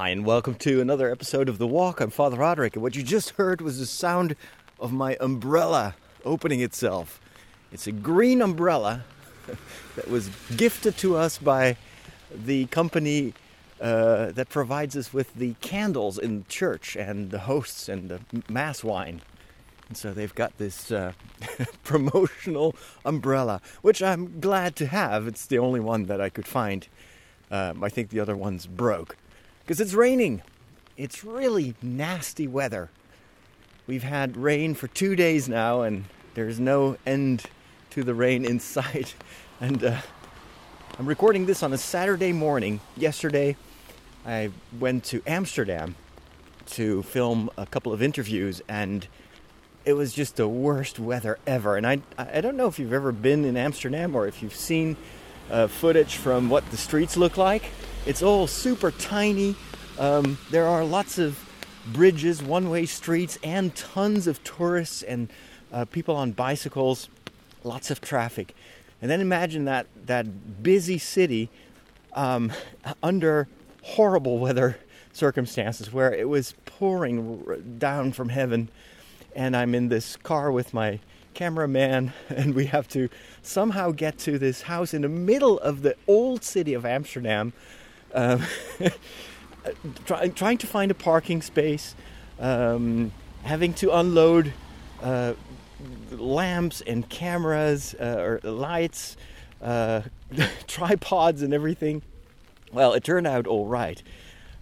Hi, and welcome to another episode of The Walk. I'm Father Roderick, and what you just heard was the sound of my umbrella opening itself. It's a green umbrella that was gifted to us by the company uh, that provides us with the candles in church and the hosts and the mass wine. And so they've got this uh, promotional umbrella, which I'm glad to have. It's the only one that I could find. Um, I think the other one's broke because it's raining. It's really nasty weather. We've had rain for two days now, and there's no end to the rain in sight. And uh, I'm recording this on a Saturday morning. Yesterday, I went to Amsterdam to film a couple of interviews, and it was just the worst weather ever. And I, I don't know if you've ever been in Amsterdam or if you've seen uh, footage from what the streets look like. It's all super tiny. Um, there are lots of bridges, one way streets, and tons of tourists and uh, people on bicycles, lots of traffic. And then imagine that, that busy city um, under horrible weather circumstances where it was pouring down from heaven. And I'm in this car with my cameraman, and we have to somehow get to this house in the middle of the old city of Amsterdam. Um, try, trying to find a parking space, um, having to unload uh, lamps and cameras uh, or lights, uh, tripods, and everything. Well, it turned out all right.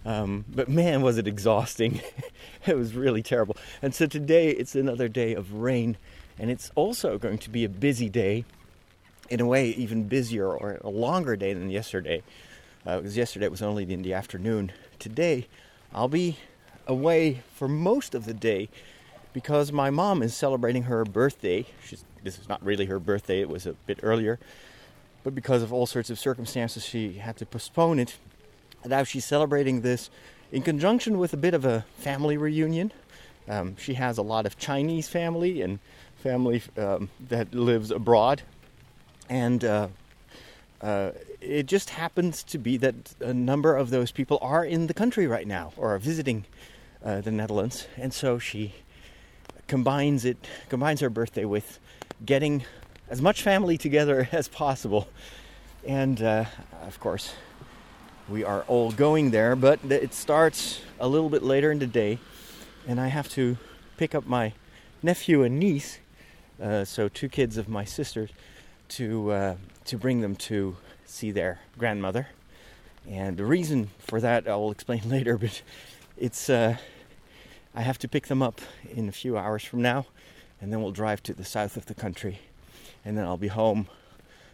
Um, but man, was it exhausting. it was really terrible. And so today it's another day of rain, and it's also going to be a busy day, in a way, even busier or a longer day than yesterday. Uh, because yesterday it was only in the afternoon. Today, I'll be away for most of the day because my mom is celebrating her birthday. She's, this is not really her birthday, it was a bit earlier. But because of all sorts of circumstances, she had to postpone it. And now she's celebrating this in conjunction with a bit of a family reunion. Um, she has a lot of Chinese family and family um, that lives abroad. And uh, uh, it just happens to be that a number of those people are in the country right now or are visiting uh, the Netherlands. And so she combines it, combines her birthday with getting as much family together as possible. And uh, of course, we are all going there, but it starts a little bit later in the day, and I have to pick up my nephew and niece, uh, so two kids of my sister's, to uh, to bring them to see their grandmother. And the reason for that I will explain later, but it's uh, I have to pick them up in a few hours from now, and then we'll drive to the south of the country, and then I'll be home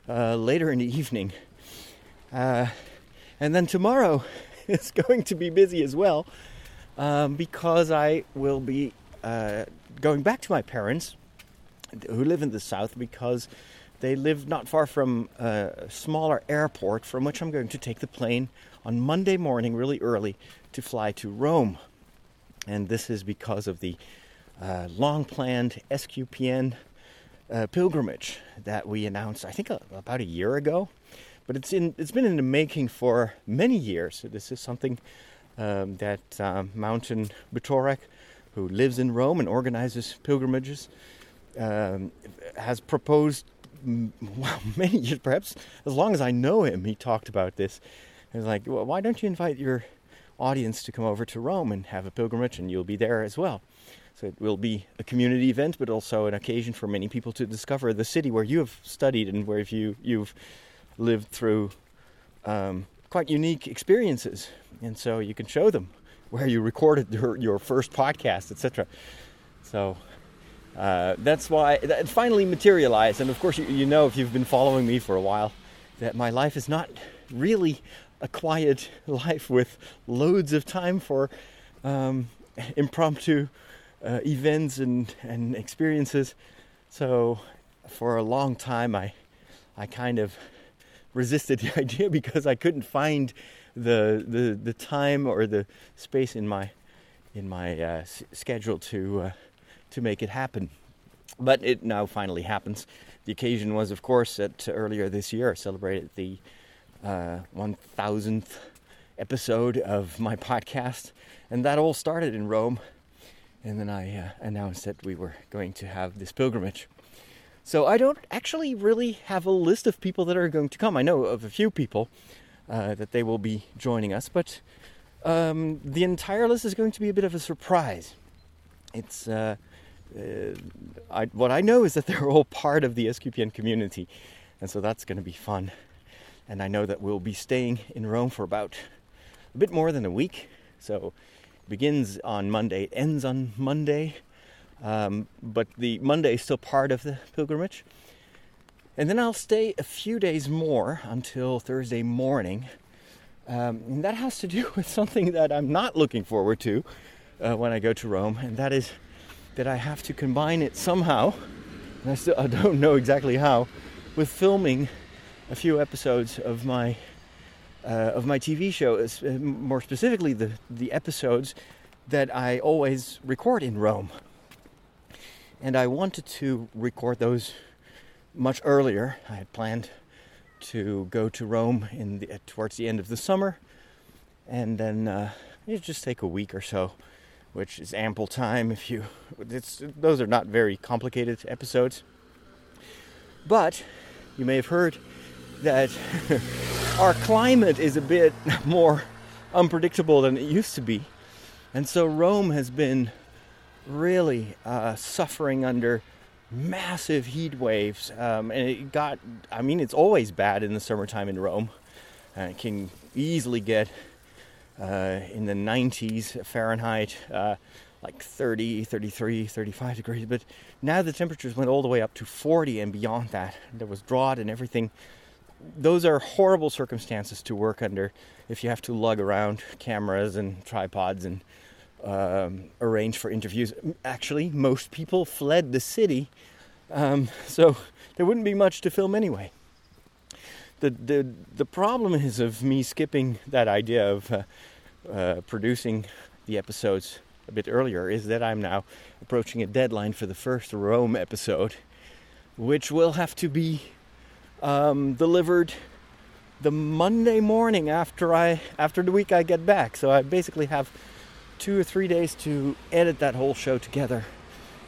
uh, later in the evening. Uh, and then tomorrow is going to be busy as well um, because I will be uh, going back to my parents who live in the south because they live not far from a smaller airport from which I'm going to take the plane on Monday morning, really early, to fly to Rome. And this is because of the uh, long planned SQPN uh, pilgrimage that we announced, I think, uh, about a year ago but it's in it's been in the making for many years. This is something um, that um, Mountain Butorek, who lives in Rome and organizes pilgrimages, um, has proposed. Well, many years, perhaps as long as I know him, he talked about this. He was like, well, why don't you invite your audience to come over to Rome and have a pilgrimage, and you'll be there as well. So it will be a community event, but also an occasion for many people to discover the city where you have studied and where you you've lived through um, quite unique experiences, and so you can show them where you recorded your, your first podcast, etc. So uh, that's why it finally materialized. And of course, you, you know if you've been following me for a while that my life is not really a quiet life with loads of time for um, impromptu uh, events and, and experiences. So for a long time, I I kind of resisted the idea because I couldn't find the the the time or the space in my in my uh, s- schedule to uh, to make it happen. But it now finally happens. The occasion was, of course, that earlier this year I celebrated the uh, 1000th episode of my podcast. And that all started in Rome. And then I uh, announced that we were going to have this pilgrimage. So I don't actually really have a list of people that are going to come. I know of a few people uh, that they will be joining us, but um, the entire list is going to be a bit of a surprise. It's uh, I, what I know is that they're all part of the SQPN community, and so that's going to be fun. And I know that we'll be staying in Rome for about a bit more than a week. So it begins on Monday, it ends on Monday. Um, but the Monday is still part of the pilgrimage. And then I'll stay a few days more until Thursday morning. Um, and that has to do with something that I'm not looking forward to uh, when I go to Rome, and that is that I have to combine it somehow, and I still I don't know exactly how, with filming a few episodes of my uh, of my TV show, uh, more specifically the the episodes that I always record in Rome. And I wanted to record those much earlier. I had planned to go to Rome in the, towards the end of the summer, and then uh, just take a week or so, which is ample time if you. those are not very complicated episodes, but you may have heard that our climate is a bit more unpredictable than it used to be, and so Rome has been really uh, suffering under massive heat waves. Um, and it got, I mean, it's always bad in the summertime in Rome. Uh, it can easily get uh, in the 90s Fahrenheit, uh, like 30, 33, 35 degrees. But now the temperatures went all the way up to 40 and beyond that. There was drought and everything. Those are horrible circumstances to work under if you have to lug around cameras and tripods and um, arrange for interviews. Actually, most people fled the city, um, so there wouldn't be much to film anyway. The, the, the problem is of me skipping that idea of uh, uh, producing the episodes a bit earlier is that I'm now approaching a deadline for the first Rome episode, which will have to be um, delivered the Monday morning after I after the week I get back. So I basically have two or three days to edit that whole show together.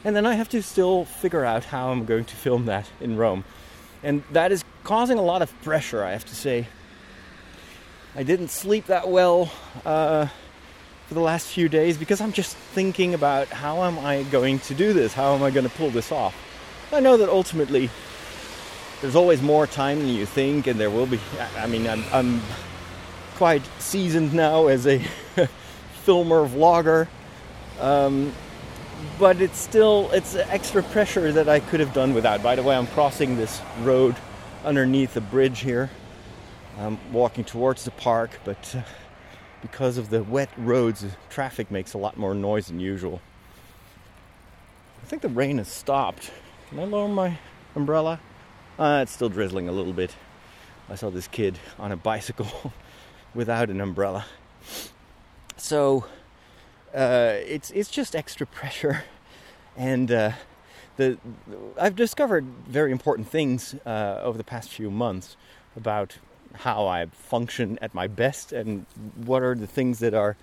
And then I have to still figure out how I'm going to film that in Rome. And that is causing a lot of pressure, I have to say. I didn't sleep that well uh, for the last few days because I'm just thinking about how am I going to do this? How am I going to pull this off? I know that ultimately there's always more time than you think, and there will be. I mean, I'm, I'm quite seasoned now as a filmer, vlogger. Um, but it's still it's extra pressure that I could have done without. By the way, I'm crossing this road underneath the bridge here. I'm walking towards the park, but uh, because of the wet roads, traffic makes a lot more noise than usual. I think the rain has stopped. Can I lower my umbrella? Uh, it's still drizzling a little bit. I saw this kid on a bicycle without an umbrella. So uh, it's it's just extra pressure, and uh, the I've discovered very important things uh, over the past few months about how I function at my best and what are the things that are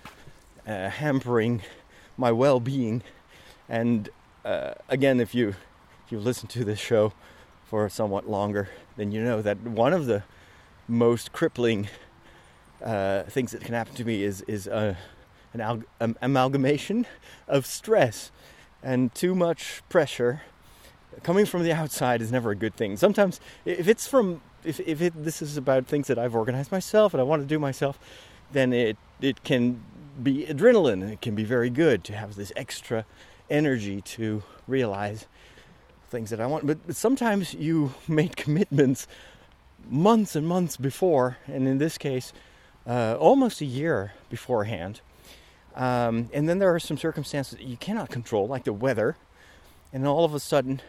uh, hampering my well-being. And uh, again, if you if you listen to this show for somewhat longer, then you know that one of the most crippling uh, things that can happen to me is is uh, an al- amalgamation of stress and too much pressure coming from the outside is never a good thing. Sometimes if it's from if if it, this is about things that I've organized myself and I want to do myself, then it it can be adrenaline. It can be very good to have this extra energy to realize things that I want. But, but sometimes you make commitments months and months before, and in this case, uh, almost a year beforehand. Um, and then there are some circumstances that you cannot control, like the weather. And all of a sudden,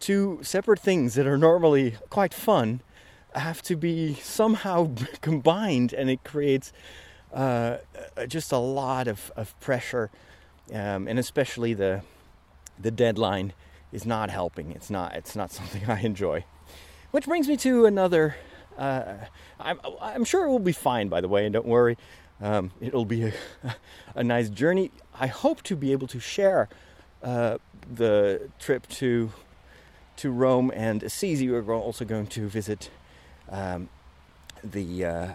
two separate things that are normally quite fun have to be somehow combined, and it creates uh, just a lot of, of pressure. Um, and especially the the deadline is not helping. It's not it's not something I enjoy. Which brings me to another Uh, I'm, I'm sure it will be fine, by the way, and don't worry. Um, it'll be a, a, nice journey. I hope to be able to share uh, the trip to to Rome and Assisi. We're also going to visit um, the, uh, uh,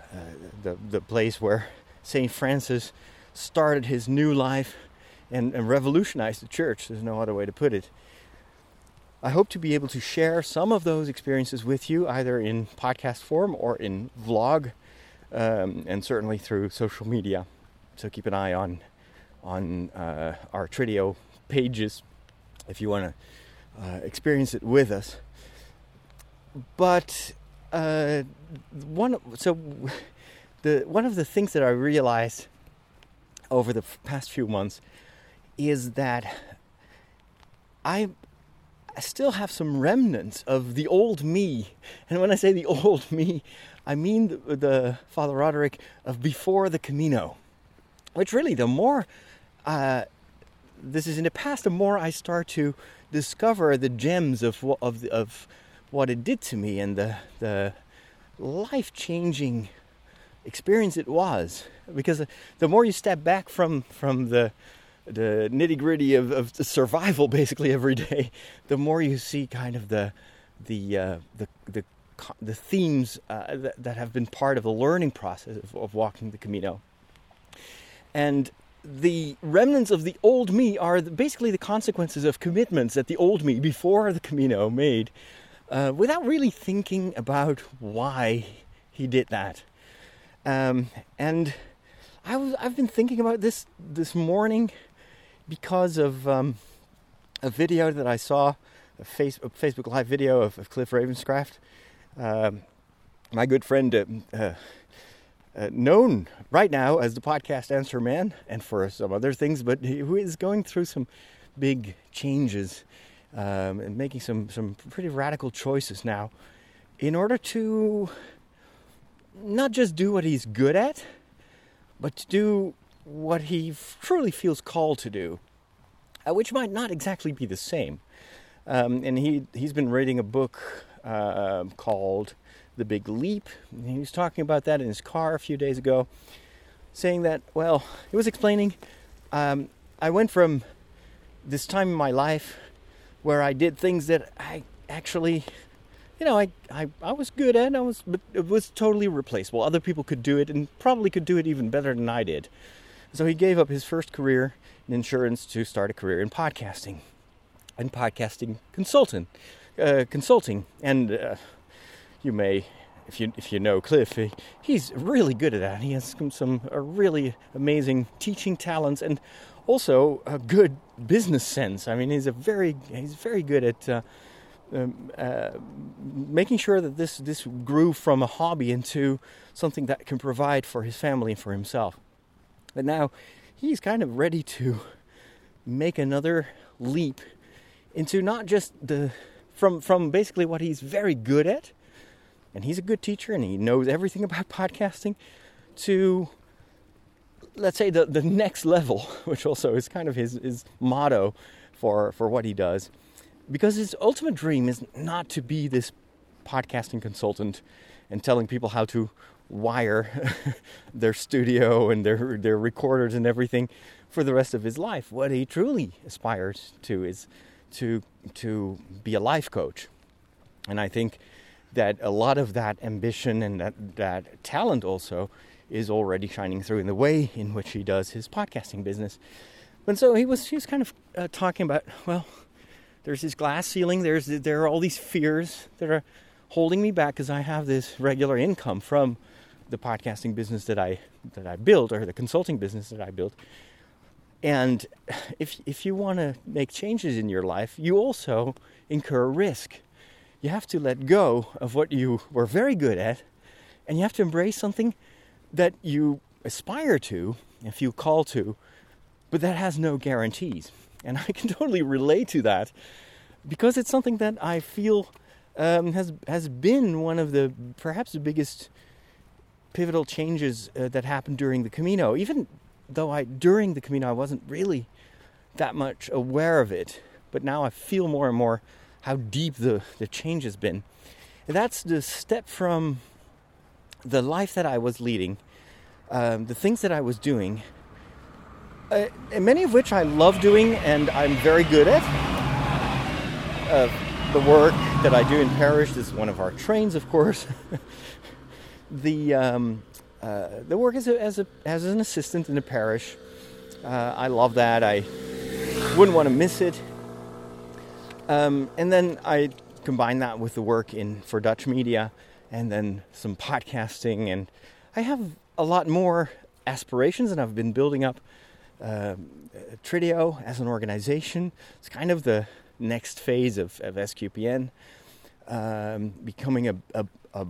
the the place where Saint Francis started his new life and, and revolutionized the church. There's no other way to put it. I hope to be able to share some of those experiences with you, either in podcast form or in vlog, um, and certainly through social media. So keep an eye on on uh, our Trideo pages if you want to uh, experience it with us. But uh, one, so the one of the things that I realized over the past few months is that I still have some remnants of the old me. And when I say the old me, I mean the, the Father Roderick of before the Camino. Which really, the more uh, this is in the past, the more I start to discover the gems of of of what it did to me and the the life changing experience it was. Because the more you step back from from the the nitty gritty of, of survival basically every day, the more you see kind of the the uh, the the the themes uh, that, that, have been part of the learning process of, of walking the Camino. And the remnants of the old me are basically the consequences of commitments that the old me before the Camino made uh, without really thinking about why he did that. Um, and I was, I've been thinking about this this morning because of um, a video that I saw, a, face, a Facebook Live video of, of Cliff Ravenscraft, um, my good friend, uh, uh, uh, known right now as the podcast Answer Man, and for some other things, but who is going through some big changes um, and making some some pretty radical choices now, in order to not just do what he's good at, but to do what he truly feels called to do, uh, which might not exactly be the same. Um, and he he's been reading a book uh, called The Big Leap. He was talking about that in his car a few days ago, saying that well, he was explaining. Um, I went from this time in my life where I did things that I actually you know, I, I, I was good at. I was, but it was totally replaceable. Other people could do it and probably could do it even better than I did. So he gave up his first career in insurance to start a career in podcasting and podcasting consultant, uh, consulting. And uh, you may, if you if you know Cliff, he, he's really good at that. He has some, some really amazing teaching talents and also a good business sense. I mean, he's a very he's very good at. Uh, um, uh, making sure that this this grew from a hobby into something that can provide for his family and for himself. But now he's kind of ready to make another leap into not just the from from basically what he's very good at, and he's a good teacher and he knows everything about podcasting, to let's say the the next level, which also is kind of his his motto for for what he does, because his ultimate dream is not to be this podcasting consultant and telling people how to wire their studio and their their recorders and everything for the rest of his life. What he truly aspires to is to to be a life coach. And I think that a lot of that ambition and that, that talent also is already shining through in the way in which he does his podcasting business. And so he was he was kind of uh, talking about well, there's this glass ceiling. There's there are all these fears that are holding me back because I have this regular income from the podcasting business that I that I built or the consulting business that I built. And if if you want to make changes in your life, you also incur risk. You have to let go of what you were very good at, and you have to embrace something that you aspire to and feel call to, but that has no guarantees. And I can totally relate to that because it's something that I feel um, has has been one of the perhaps the biggest pivotal changes uh, that happened during the Camino. Even though I during the Camino I wasn't really that much aware of it, but now I feel more and more how deep the the change has been. And that's the step from the life that I was leading, um, the things that I was doing, uh, many of which I love doing and I'm very good at. Uh, the work that I do in parish is one of our trains, of course. the um, uh, the work as, a, as, a, as an assistant in a parish, uh, I love that. I wouldn't want to miss it. Um, and then I combine that with the work in for Dutch media, and then some podcasting, and I have a lot more aspirations, and I've been building up uh, Trideo as an organization. It's kind of the next phase of, of SQPN, um, becoming a, a, a,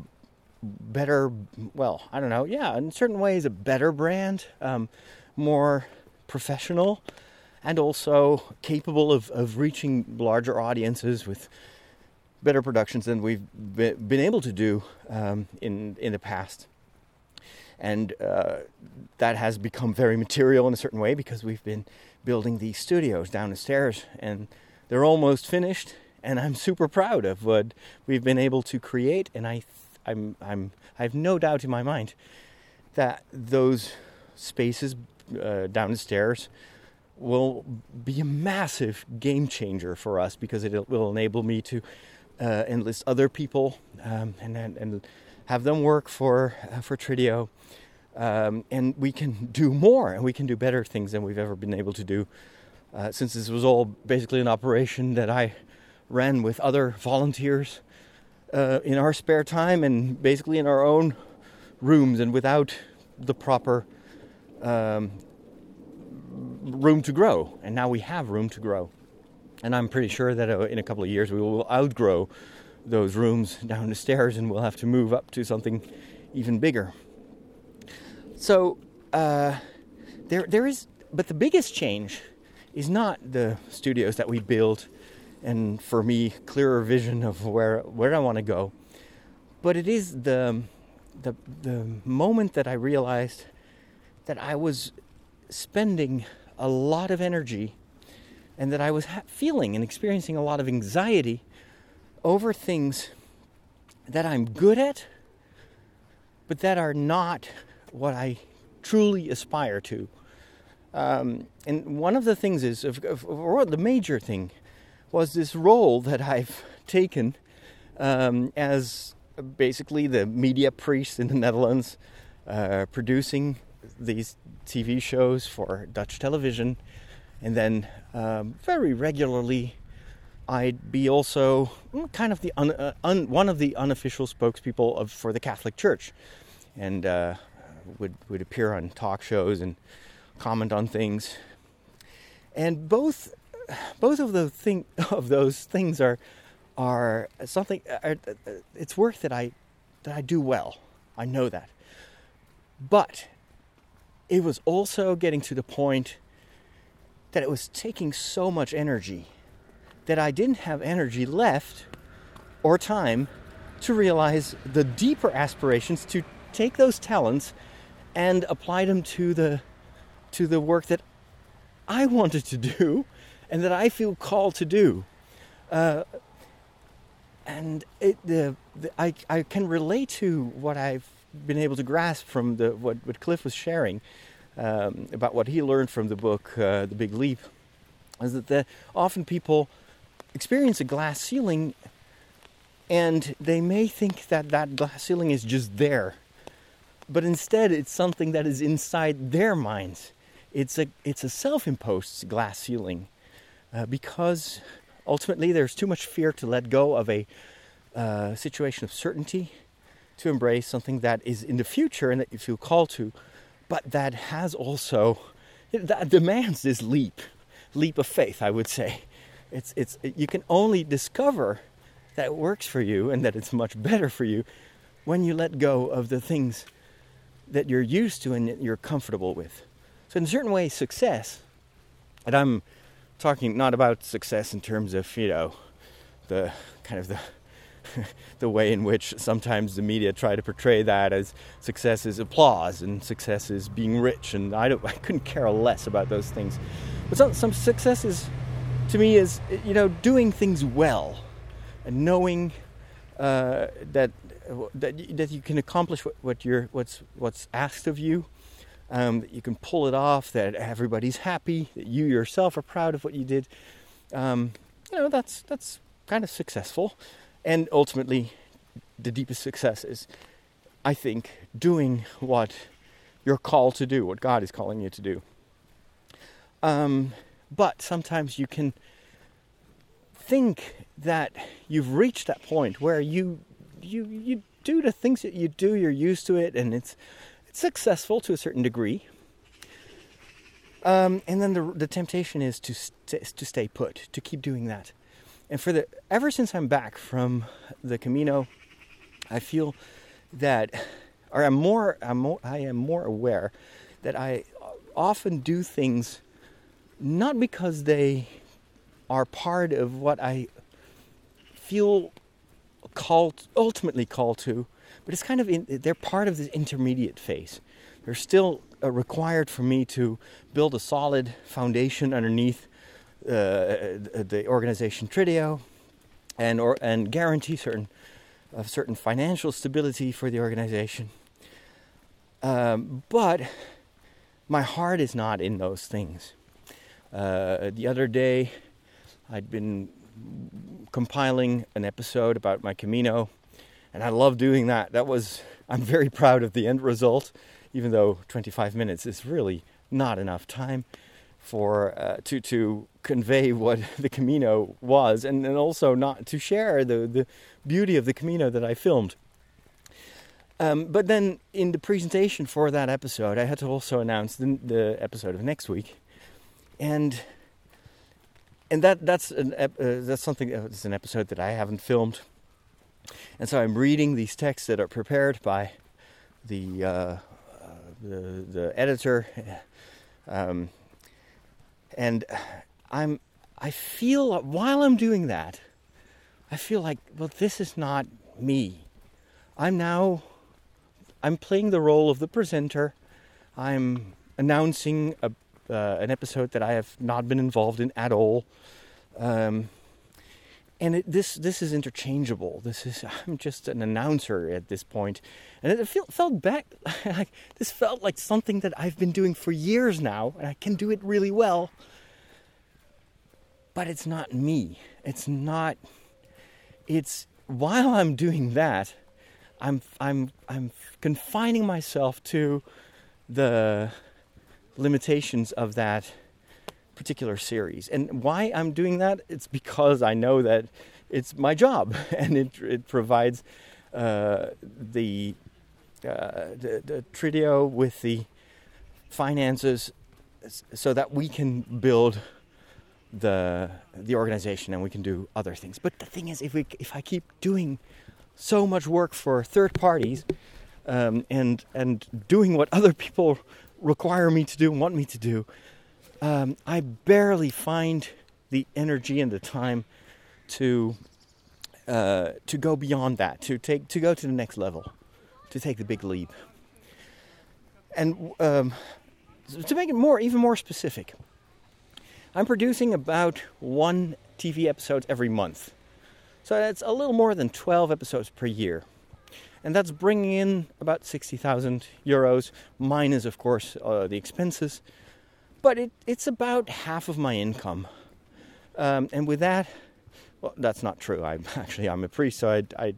better, well, I don't know, yeah, in certain ways, a better brand, um, more professional, and also capable of, of reaching larger audiences with better productions than we've been able to do um, in, in the past. And uh, that has become very material in a certain way because we've been building these studios down the stairs and they're almost finished. And I'm super proud of what we've been able to create. And I, I'm, I'm, I have no doubt in my mind that those spaces uh, down the stairs will be a massive game changer for us because it will enable me to uh, enlist other people um, and, and have them work for uh, for Trideo, um, and we can do more and we can do better things than we've ever been able to do. Uh, since this was all basically an operation that I ran with other volunteers uh, in our spare time and basically in our own rooms and without the proper um, room to grow. And now we have room to grow. And I'm pretty sure that uh, in a couple of years we will outgrow those rooms down the stairs and we'll have to move up to something even bigger. So uh, there, there is, but the biggest change is not the studios that we build and for me clearer vision of where where I want to go, but it is the the the moment that I realized that I was spending a lot of energy and that I was ha- feeling and experiencing a lot of anxiety over things that I'm good at, but that are not what I truly aspire to. Um, and one of the things is, of, of, or the major thing, was this role that I've taken um, as basically the media priest in the Netherlands, uh, producing these TV shows for Dutch television, and then um, very regularly I'd be also mm, kind of the un, uh, un, one of the unofficial spokespeople of for the Catholic Church, and uh, would would appear on talk shows and comment on things. And both both of those thing of those things are are something. Uh, are, uh, uh, it's work that I that I do well. I know that, but it was also getting to the point that it was taking so much energy that I didn't have energy left or time to realize the deeper aspirations to take those talents and apply them to the to the work that I wanted to do and that I feel called to do. Uh, and it, the, the, I, I can relate to what I've been able to grasp from the, what, what Cliff was sharing um, about what he learned from the book uh, The Big Leap is that the, often people experience a glass ceiling and they may think that that glass ceiling is just there but instead it's something that is inside their minds it's a it's a self-imposed glass ceiling uh, because ultimately there's too much fear to let go of a uh, situation of certainty to embrace something that is in the future and that you feel called to but that has also that demands this leap leap of faith i would say. It's it's you can only discover that it works for you and that it's much better for you when you let go of the things that you're used to and that you're comfortable with. So in a certain way success and i'm talking not about success in terms of you know the kind of the the way in which sometimes the media try to portray that as success is applause and success is being rich, and I don't, I couldn't care less about those things. But some, some success is, to me, is you know doing things well, and knowing uh, that that that you can accomplish what, what you're what's what's asked of you. Um, that you can pull it off. That everybody's happy. That you yourself are proud of what you did. Um, you know that's that's kind of successful, and ultimately, the deepest success is, I think, doing what you're called to do, what God is calling you to do. Um, but sometimes you can think that you've reached that point where you you you do the things that you do, you're used to it, and it's it's successful to a certain degree. Um, and then the the temptation is to st- to stay put, to keep doing that. And for the ever since I'm back from the Camino, I feel that or I'm more, I'm more, I am more aware that I often do things not because they are part of what I feel called, ultimately called to, but it's kind of in, they're part of this intermediate phase. They're still uh, required for me to build a solid foundation underneath uh, the organization Trideo, and or and guarantee certain of certain financial stability for the organization. Um, but my heart is not in those things. Uh, the other day, I'd been compiling an episode about my Camino, and I love doing that. That was, I'm very proud of the end result, even though 25 minutes is really not enough time for uh, to to convey what the Camino was, and, and also not to share the the beauty of the Camino that I filmed. Um, but then in the presentation for that episode, I had to also announce the, the episode of next week, and and that that's an uh, that's something that's an episode that I haven't filmed, and so I'm reading these texts that are prepared by the uh, the, the editor, um, and I'm I feel while I'm doing that, I feel like well this is not me. I'm now I'm playing the role of the presenter. I'm announcing a, uh, an episode that I have not been involved in at all. Um, and it, this this is interchangeable. This is I'm just an announcer at this point, and it felt felt back like this felt like something that I've been doing for years now, and I can do it really well. But it's not me. It's not. It's while I'm doing that, I'm I'm I'm confining myself to the limitations of that particular series. And why I'm doing that? It's because I know that it's my job and it it provides uh, the, uh, the the Trideo with the finances so that we can build the the organization and we can do other things. But the thing is, if we if I keep doing so much work for third parties um, and and doing what other people require me to do and want me to do, um, I barely find the energy and the time to uh, to go beyond that, to take to go to the next level, to take the big leap. And um, to make it more even more specific, I'm producing about one TV episode every month. So that's a little more than 12 episodes per year. And that's bringing in about 60,000 euros, minus, of course, uh, the expenses. But it, it's about half of my income. Um, and with that, well, that's not true. I'm actually I'm a priest, so I I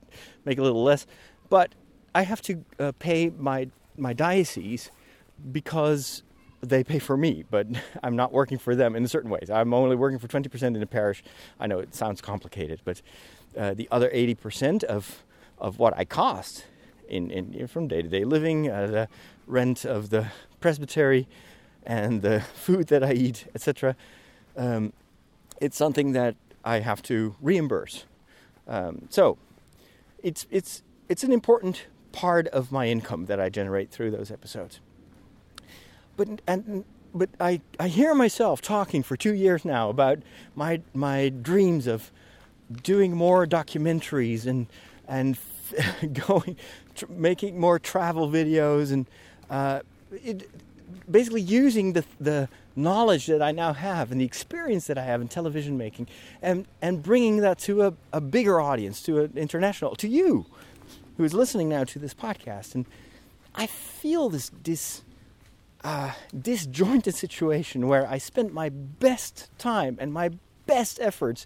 make a little less. But I have to uh, pay my my diocese because they pay for me, but I'm not working for them in certain ways. I'm only working for 20% in the parish. I know it sounds complicated, but uh, the other 80% of, of what I cost in, in from day to day living, uh, the rent of the presbytery, and the food that I eat, etc. Um, it's something that I have to reimburse. Um, so it's it's it's an important part of my income that I generate through those episodes. But and but I, I hear myself talking for two years now about my my dreams of doing more documentaries and and going tr- making more travel videos and uh, it, basically using the the knowledge that I now have and the experience that I have in television making and and bringing that to a, a bigger audience to an international to you who is listening now to this podcast, and I feel this dis, uh, disjointed situation where I spent my best time and my best efforts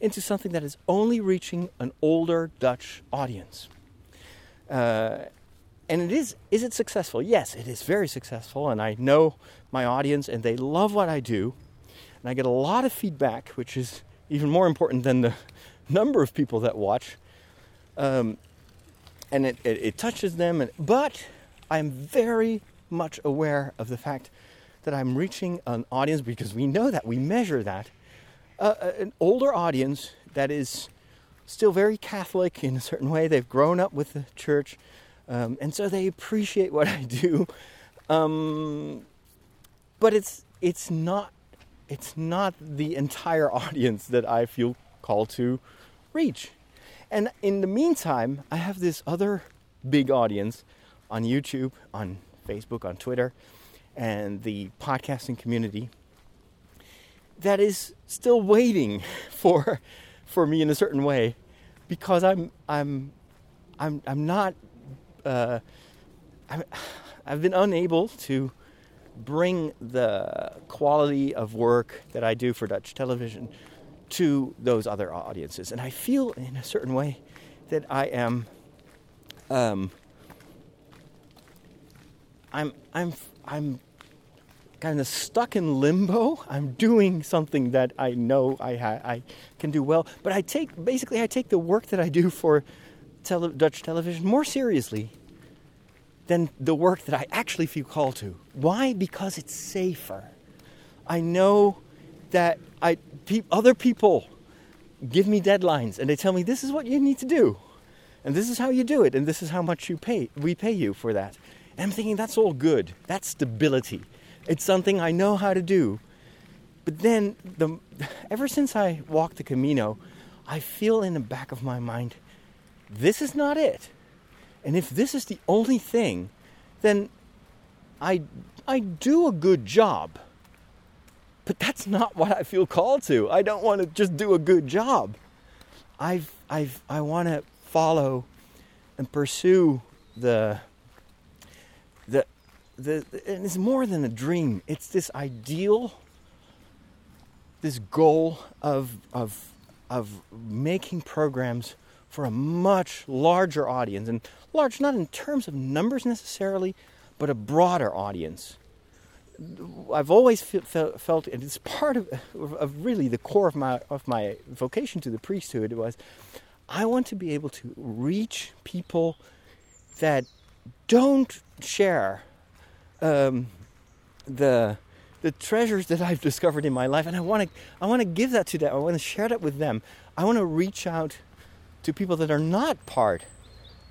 into something that is only reaching an older Dutch audience. Uh, and it is is it successful? Yes, it is very successful, and I know my audience, and they love what I do, and I get a lot of feedback, which is even more important than the number of people that watch. Um, and it, it, it, touches them, and, but I'm very much aware of the fact that I'm reaching an audience because we know that we measure that uh, an older audience that is still very Catholic in a certain way. They've grown up with the church, um, and so they appreciate what I do. Um, but it's it's not it's not the entire audience that I feel called to reach. And in the meantime, I have this other big audience on YouTube, on Facebook, on Twitter, and the podcasting community that is still waiting for for me in a certain way because I'm I'm I'm I'm not uh, I've been unable to bring the quality of work that I do for Dutch television to those other audiences, and I feel in a certain way that I am um, I'm I'm I'm kind of stuck in limbo. I'm doing something that I know I, ha- I can do well, but I take basically I take the work that I do for tele- Dutch television more seriously than the work that I actually feel called to. Why? Because it's safer. I know that I pe- other people give me deadlines and they tell me this is what you need to do, and this is how you do it, and this is how much you pay. We pay you for that. And I'm thinking that's all good. That's stability. It's something I know how to do. But then, the, ever since I walked the Camino, I feel in the back of my mind, this is not it. And if this is the only thing, then I, I do a good job. But that's not what I feel called to. I don't want to just do a good job. I've, I've, I want to follow and pursue the, the, the, and it's more than a dream. It's this ideal, this goal of, of, of making programs for a much larger audience. And large not in terms of numbers necessarily, but a broader audience. I've always felt, and it's part of, of really the core of my, of my vocation to the priesthood was I want to be able to reach people that don't share um, the the treasures that I've discovered in my life, and I want to I want to give that to them. I want to share that with them. I want to reach out to people that are not part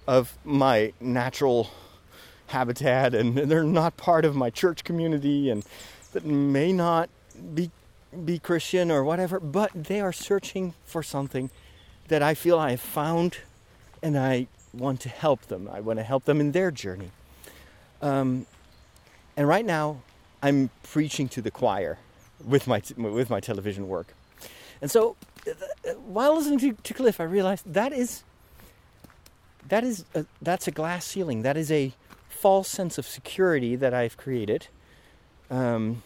of my natural habitat, and they're not part of my church community, and that may not be be Christian or whatever, but they are searching for something that I feel I have found, and I want to help them. I want to help them in their journey. Um, and right now, I'm preaching to the choir with my with my television work. And so, while listening to, to Cliff, I realized that is that is a, that's a glass ceiling. That is a false sense of security that I've created. Um,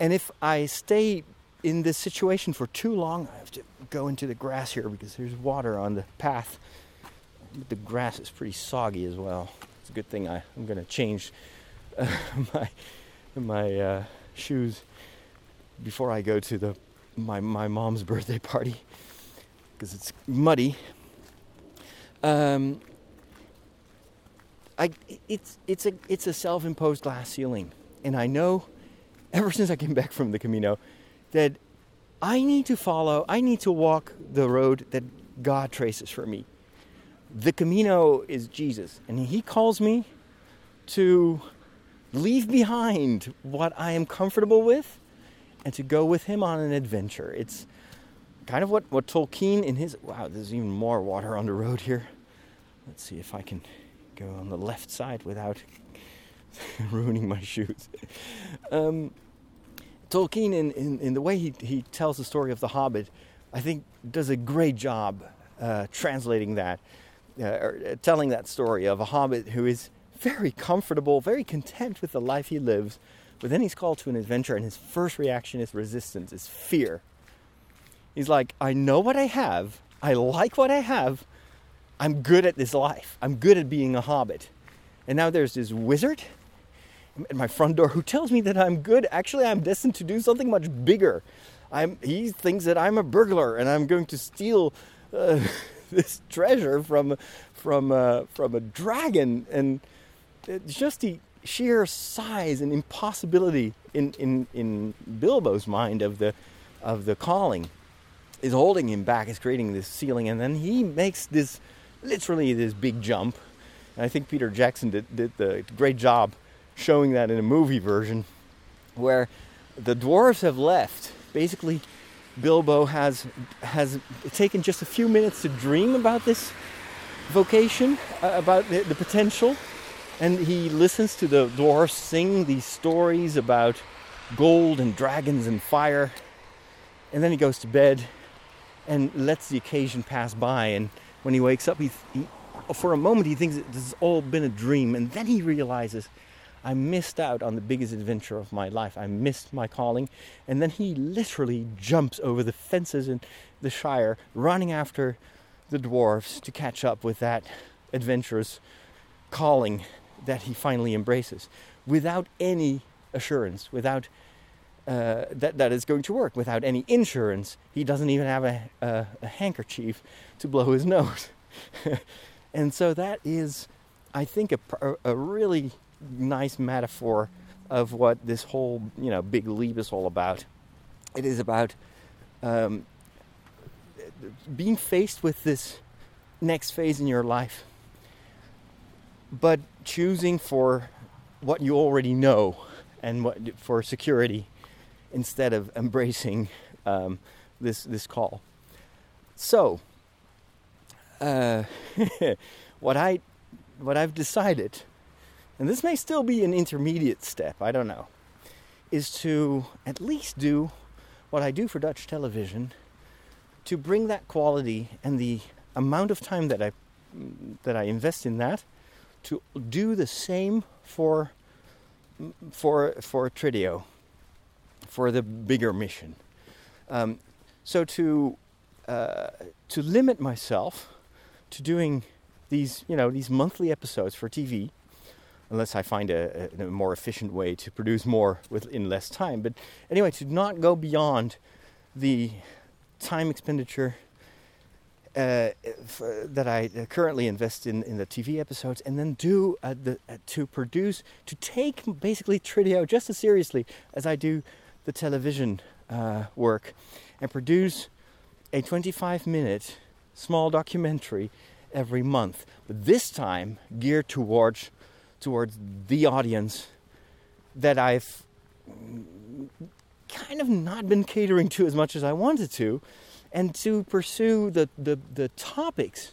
and if I stay in this situation for too long, I have to go into the grass here because there's water on the path. The grass is pretty soggy as well. It's a good thing I, I'm going to change uh, my my uh, shoes before I go to the my my mom's birthday party because it's muddy. Um, I it's it's a it's a self-imposed glass ceiling, and I know ever since I came back from the Camino that I need to follow. I need to walk the road that God traces for me. The Camino is Jesus, and He calls me to leave behind what I am comfortable with and to go with him on an adventure. It's kind of what, what Tolkien in his. Wow, there's even more water on the road here. Let's see if I can go on the left side without ruining my shoes. Um, Tolkien, in, in, in, the way he, he tells the story of The Hobbit, I think does a great job uh, translating that. uh, telling that story of a hobbit who is very comfortable, very content with the life he lives, but then he's called to an adventure, and his first reaction is resistance, is fear. He's like, I know what I have, I like what I have, I'm good at this life, I'm good at being a hobbit. And now there's this wizard at my front door who tells me that I'm good. Actually, I'm destined to do something much bigger. I'm, he thinks that I'm a burglar and I'm going to steal uh, this treasure from from uh, from a dragon, and it's just the sheer size and impossibility in, in, in Bilbo's mind of the of the calling is holding him back, is creating this ceiling, and then he makes this literally this big jump. And I think Peter Jackson did, did the great job showing that in a movie version where the dwarves have left. Basically, Bilbo has has taken just a few minutes to dream about this vocation, uh, about the, the, potential, and he listens to the dwarfs sing these stories about gold and dragons and fire, and then he goes to bed and lets the occasion pass by. And when he wakes up, he, he for a moment he thinks this has all been a dream, and then he realizes I missed out on the biggest adventure of my life. I missed my calling. And then he literally jumps over the fences in the Shire, running after the dwarfs to catch up with that adventurous calling that he finally embraces without any assurance, without uh, that that is going to work, without any insurance. He doesn't even have a, a, a handkerchief to blow his nose. and so that is, I think, a, a really nice metaphor of what this whole you know big leap is all about. It is about um, being faced with this next phase in your life, but choosing for what you already know and what for security instead of embracing um, this this call. So, uh, what I what I've decided and this may still be an intermediate step, I don't know, is to at least do what I do for Dutch television to bring that quality and the amount of time that I that I invest in that to do the same for for for Trideo for the bigger mission. Um, so to uh, to limit myself to doing these you know these monthly episodes for TV unless I find a, a, more efficient way to produce more with in less time. But anyway, to not go beyond the time expenditure uh, that I currently invest in in the TV episodes, and then do uh, the uh, to produce to take basically Trideo just as seriously as I do the television uh, work, and produce a 25 minute small documentary every month. But this time geared towards towards the audience that I've kind of not been catering to as much as I wanted to, and to pursue the, the, the topics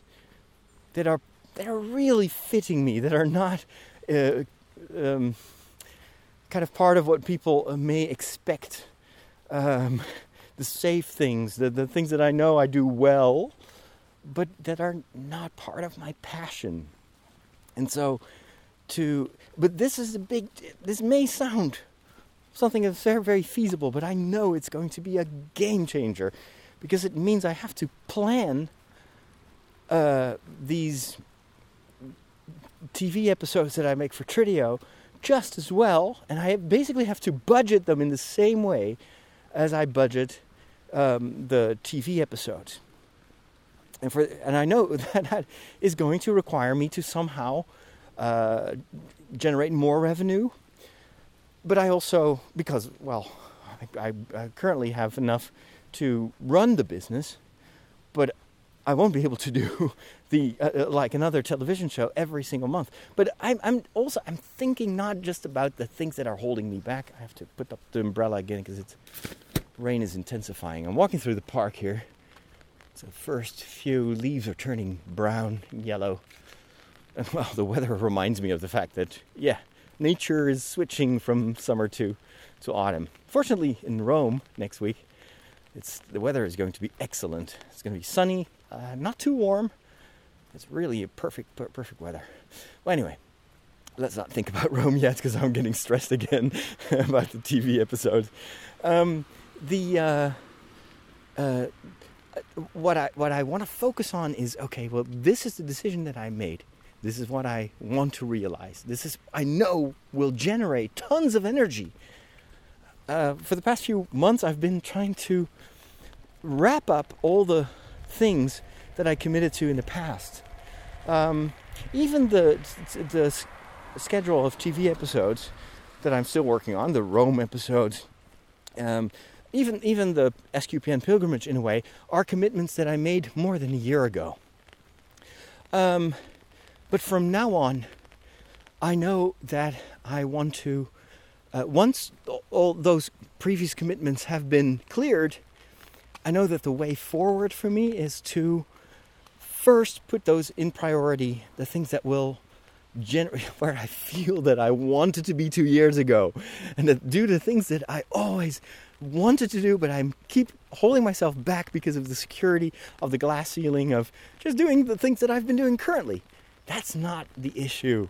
that are that are really fitting me, that are not uh, um, kind of part of what people may expect. Um, the safe things, the, the things that I know I do well, but that are not part of my passion. And so to but this is a big this may sound something that's very very feasible but i know it's going to be a game changer because it means i have to plan uh, these tv episodes that i make for trideo just as well and i basically have to budget them in the same way as i budget um, the tv episodes and for and i know that that is going to require me to somehow uh, generate more revenue. But I also, because, well, I, I, I currently have enough to run the business, but I won't be able to do the uh, uh, like another television show every single month. But I'm, I'm also I'm thinking not just about the things that are holding me back. I have to put up the umbrella again because it's rain is intensifying. I'm walking through the park here. So first few leaves are turning brown, yellow. And well, the weather reminds me of the fact that, yeah, nature is switching from summer to, to autumn. Fortunately, in Rome next week, it's the weather is going to be excellent. It's going to be sunny, uh, not too warm, It's really a perfect, perfect weather. Well, anyway, let's not think about Rome yet because I'm getting stressed again about the TV episode. Um, the uh, uh, what I what I want to focus on is okay. Well, this is the decision that I made. This is what I want to realize. This is I know will generate tons of energy. Uh, for the past few months, I've been trying to wrap up all the things that I committed to in the past. Um, even the the schedule of TV episodes that I'm still working on, the Rome episodes, um, even even the SQPN pilgrimage in a way, are commitments that I made more than a year ago. Um, but from now on, I know that I want to. Uh, once all those previous commitments have been cleared, I know that the way forward for me is to first put those in priority, the things that will generate where I feel that I wanted to be two years ago, and that due to things that I always wanted to do, but I keep holding myself back because of the security of the glass ceiling of just doing the things that I've been doing currently. That's not the issue.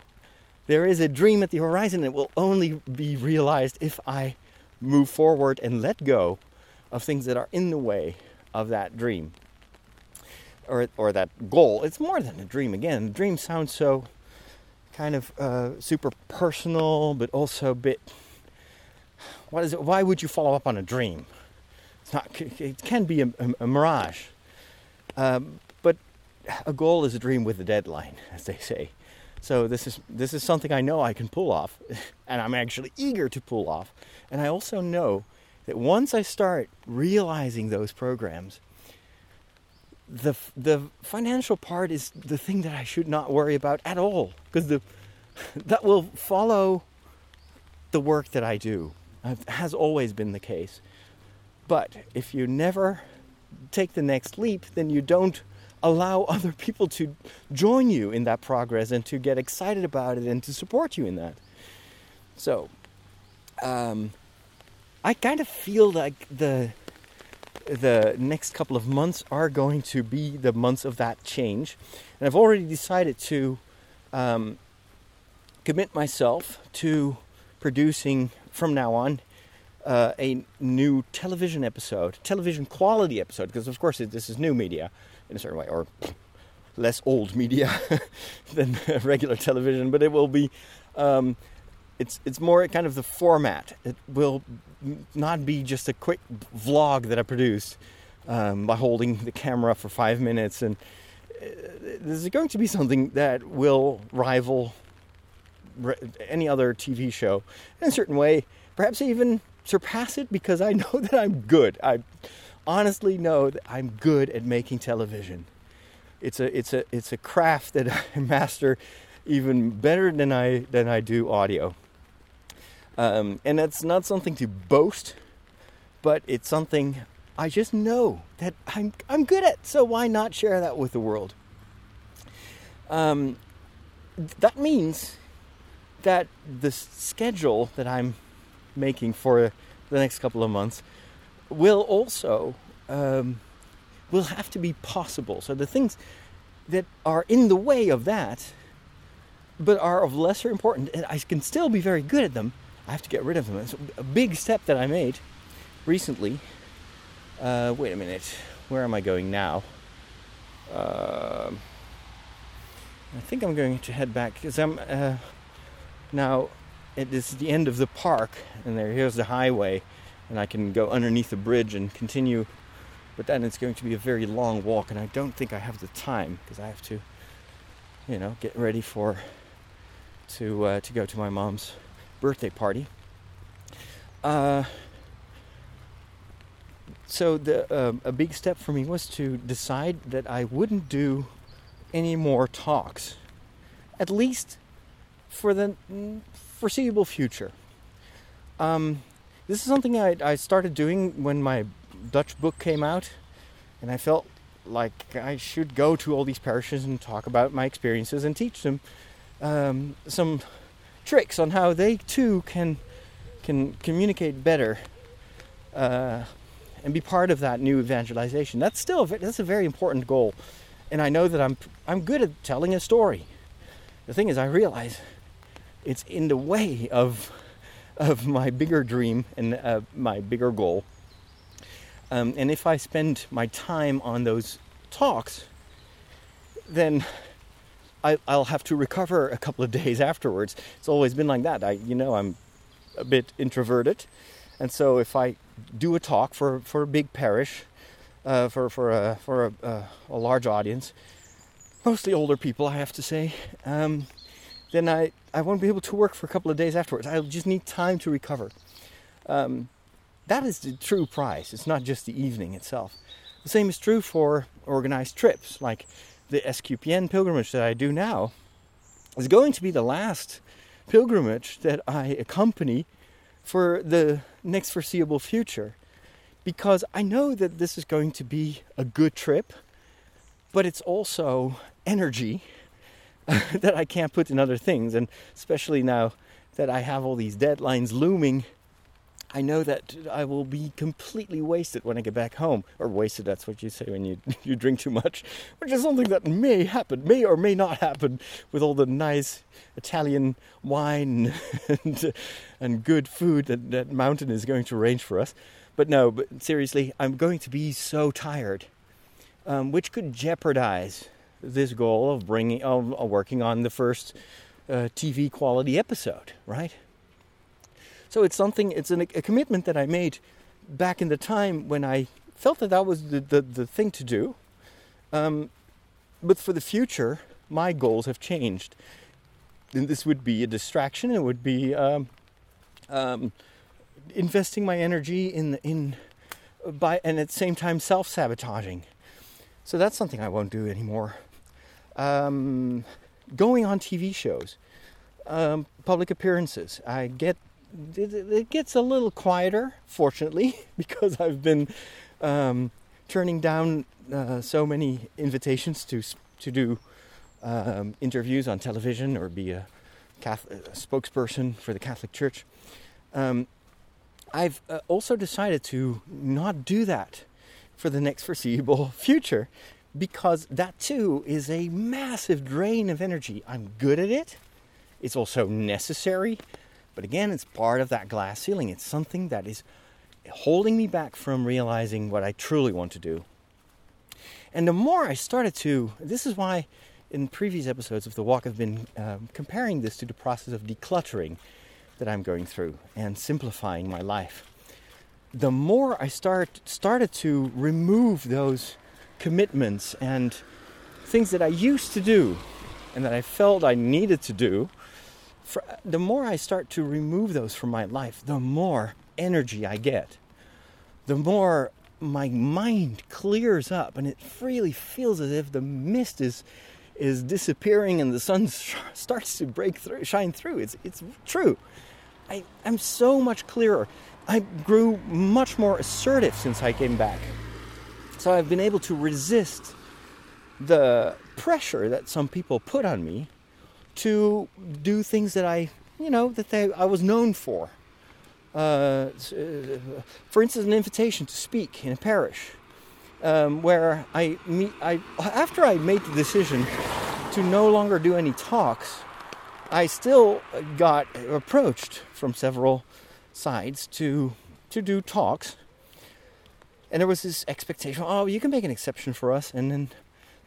There is a dream at the horizon that will only be realized if I move forward and let go of things that are in the way of that dream or or that goal. It's more than a dream. Again, The dream sounds so kind of uh, super personal, but also a bit. What is it? Why would you follow up on a dream? It's not. It can be a, a, a mirage, um, but a goal is a dream with a deadline, as they say. So this is this is something I know I can pull off, and I'm actually eager to pull off. And I also know that once I start realizing those programs, the the financial part is the thing that I should not worry about at all because the that will follow the work that I do. It has always been the case. But if you never take the next leap, then you don't allow other people to join you in that progress and to get excited about it and to support you in that. So, um, I kind of feel like the the next couple of months are going to be the months of that change. And I've already decided to um, commit myself to producing from now on uh, a new television episode, television quality episode, because of course this is new media in a certain way, or less old media than regular television, but it will be. Um, it's it's more kind of the format. It will not be just a quick vlog that I produced um, by holding the camera for five minutes, and uh, this is going to be something that will rival any other TV show in a certain way, perhaps even surpass it because I know that I'm good. I honestly know that I'm good at making television. It's a it's a it's a craft that I master even better than I than I do audio. Um, and that's not something to boast, but it's something I just know that I'm, I'm good at. So why not share that with the world? Um, that means that the schedule that I'm making for the next couple of months will also um, will have to be possible. So the things that are in the way of that, but are of lesser importance, and I can still be very good at them, I have to get rid of them. It's a big step that I made recently. Uh, wait a minute, where am I going now? Uh, I think I'm going to head back because I'm uh, now. It is the end of the park, and there here's the highway, and I can go underneath the bridge and continue. But then it's going to be a very long walk, and I don't think I have the time because I have to, you know, get ready for to uh, to go to my mom's birthday party. Uh, so the um, a big step for me was to decide that I wouldn't do any more talks, at least for the foreseeable future. Um, this is something I, I started doing when my Dutch book came out, and I felt like I should go to all these parishes and talk about my experiences and teach them um, some tricks on how they too can can communicate better uh, and be part of that new evangelization. That's still a, that's a very important goal, and I know that I'm I'm good at telling a story. The thing is, I realize it's in the way of of my bigger dream and uh, my bigger goal. Um, and if I spend my time on those talks, then I, will have to recover a couple of days afterwards. It's always been like that. I, you know, I'm a bit introverted, and so if I do a talk for, for a big parish, uh, for for a for a, uh, a, large audience, mostly older people, I have to say, um, then I I won't be able to work for a couple of days afterwards. I'll just need time to recover. Um, that is the true price. It's not just the evening itself. The same is true for organized trips, like the SQPN pilgrimage that I do now is going to be the last pilgrimage that I accompany for the next foreseeable future because I know that this is going to be a good trip, but it's also energy that I can't put in other things, and especially now that I have all these deadlines looming I know that I will be completely wasted when I get back home. Or wasted, that's what you say when you, you drink too much, which is something that may happen, may or may not happen with all the nice Italian wine and, and good food that, that mountain is going to arrange for us. But no, but seriously, I'm going to be so tired, um, which could jeopardize this goal of bringing, of, of working on the first uh, TV quality episode, right? So it's something, it's an, a commitment that I made back in the time when I felt that that was the, the, the thing to do. Um, but for the future, my goals have changed. And this would be a distraction. It would be um, um, investing my energy in in by and at the same time self sabotaging. So that's something I won't do anymore. Um, going on TV shows, um, public appearances. I get it, gets a little quieter, fortunately, because I've been um, turning down uh, so many invitations to to do um, interviews on television or be a, Catholic, a spokesperson for the Catholic Church. Um, I've uh, also decided to not do that for the next foreseeable future because that too is a massive drain of energy. I'm good at it. It's also necessary but again, it's part of that glass ceiling. It's something that is holding me back from realizing what I truly want to do. And the more I started to, this is why in previous episodes of The Walk I've been um, comparing this to the process of decluttering that I'm going through and simplifying my life. The more I start started to remove those commitments and things that I used to do and that I felt I needed to do, for, the more I start to remove those from my life, the more energy I get. The more my mind clears up, and it really feels as if the mist is is disappearing and the sun starts to break through, shine through. It's it's true. I, I'm so much clearer. I grew much more assertive since I came back. So I've been able to resist the pressure that some people put on me to do things that I, you know, that they, I was known for. Uh, for instance, an invitation to speak in a parish, um, where I meet. I after I made the decision to no longer do any talks, I still got approached from several sides to to do talks, and there was this expectation. Oh, you can make an exception for us, and then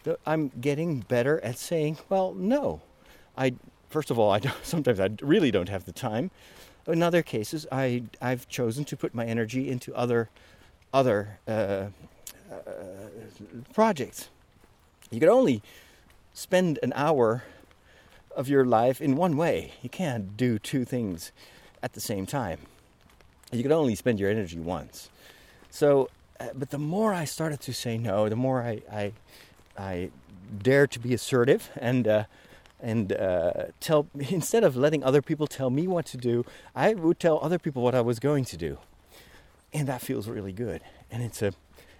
the, I'm getting better at saying, well, no. I first of all, I sometimes I really don't have the time. In other cases, I I've chosen to put my energy into other other uh, uh, projects. You can only spend an hour of your life in one way. You can't do two things at the same time. You can only spend your energy once. So, uh, but the more I started to say no, the more I I, I dare to be assertive and uh, and uh, tell instead of letting other people tell me what to do, I would tell other people what I was going to do, and that feels really good. And it's a,